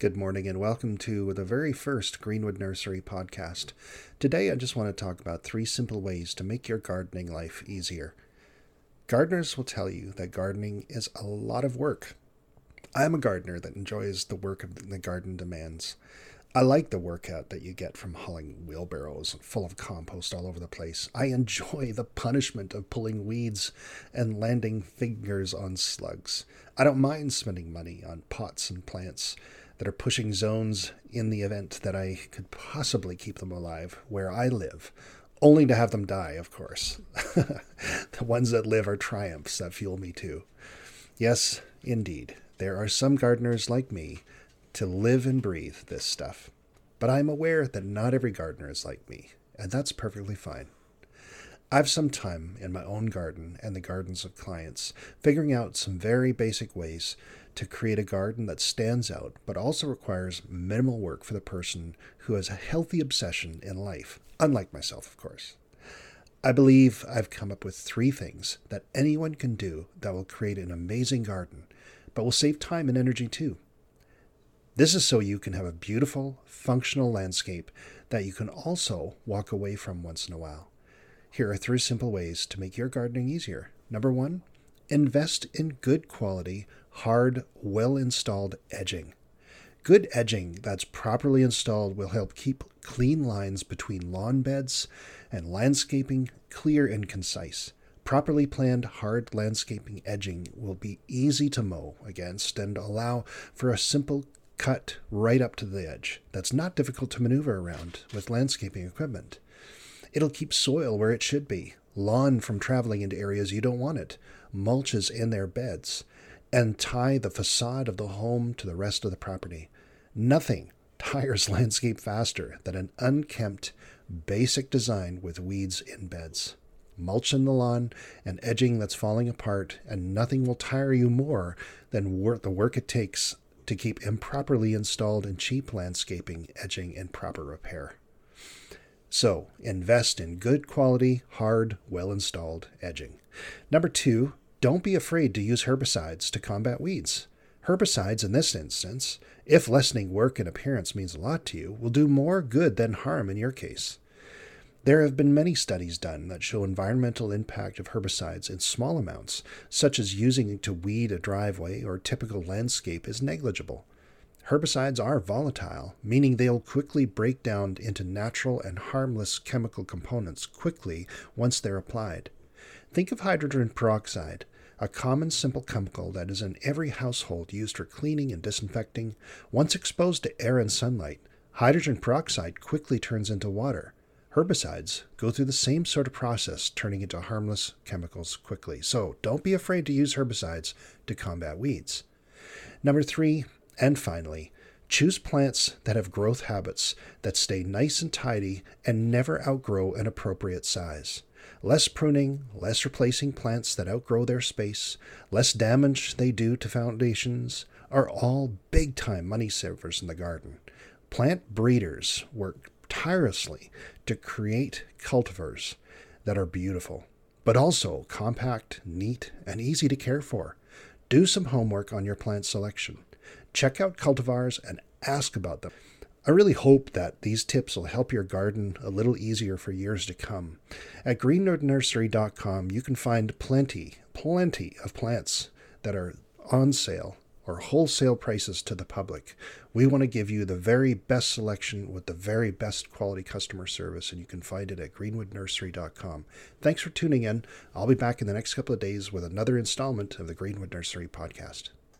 Good morning and welcome to the very first Greenwood Nursery podcast. Today I just want to talk about three simple ways to make your gardening life easier. Gardeners will tell you that gardening is a lot of work. I am a gardener that enjoys the work of the garden demands. I like the workout that you get from hauling wheelbarrows full of compost all over the place. I enjoy the punishment of pulling weeds and landing fingers on slugs. I don't mind spending money on pots and plants that are pushing zones in the event that I could possibly keep them alive where I live, only to have them die, of course. the ones that live are triumphs that fuel me too. Yes, indeed, there are some gardeners like me to live and breathe this stuff. But I'm aware that not every gardener is like me, and that's perfectly fine. I've some time in my own garden and the gardens of clients figuring out some very basic ways to create a garden that stands out but also requires minimal work for the person who has a healthy obsession in life, unlike myself, of course. I believe I've come up with three things that anyone can do that will create an amazing garden, but will save time and energy too. This is so you can have a beautiful, functional landscape that you can also walk away from once in a while. Here are three simple ways to make your gardening easier. Number one, invest in good quality, hard, well installed edging. Good edging that's properly installed will help keep clean lines between lawn beds and landscaping clear and concise. Properly planned hard landscaping edging will be easy to mow against and allow for a simple cut right up to the edge that's not difficult to maneuver around with landscaping equipment. It'll keep soil where it should be, lawn from traveling into areas you don't want it, mulches in their beds, and tie the facade of the home to the rest of the property. Nothing tires landscape faster than an unkempt, basic design with weeds in beds. Mulch in the lawn and edging that's falling apart, and nothing will tire you more than work, the work it takes to keep improperly installed and cheap landscaping edging in proper repair. So, invest in good quality, hard, well installed edging. Number two, don't be afraid to use herbicides to combat weeds. Herbicides, in this instance, if lessening work and appearance means a lot to you, will do more good than harm in your case. There have been many studies done that show environmental impact of herbicides in small amounts, such as using to weed a driveway or typical landscape, is negligible. Herbicides are volatile, meaning they'll quickly break down into natural and harmless chemical components quickly once they're applied. Think of hydrogen peroxide, a common simple chemical that is in every household used for cleaning and disinfecting. Once exposed to air and sunlight, hydrogen peroxide quickly turns into water. Herbicides go through the same sort of process, turning into harmless chemicals quickly. So don't be afraid to use herbicides to combat weeds. Number three, and finally, choose plants that have growth habits that stay nice and tidy and never outgrow an appropriate size. Less pruning, less replacing plants that outgrow their space, less damage they do to foundations are all big time money savers in the garden. Plant breeders work tirelessly to create cultivars that are beautiful, but also compact, neat, and easy to care for. Do some homework on your plant selection. Check out cultivars and ask about them. I really hope that these tips will help your garden a little easier for years to come. At greenwoodnursery.com, you can find plenty, plenty of plants that are on sale or wholesale prices to the public. We want to give you the very best selection with the very best quality customer service, and you can find it at greenwoodnursery.com. Thanks for tuning in. I'll be back in the next couple of days with another installment of the Greenwood Nursery podcast.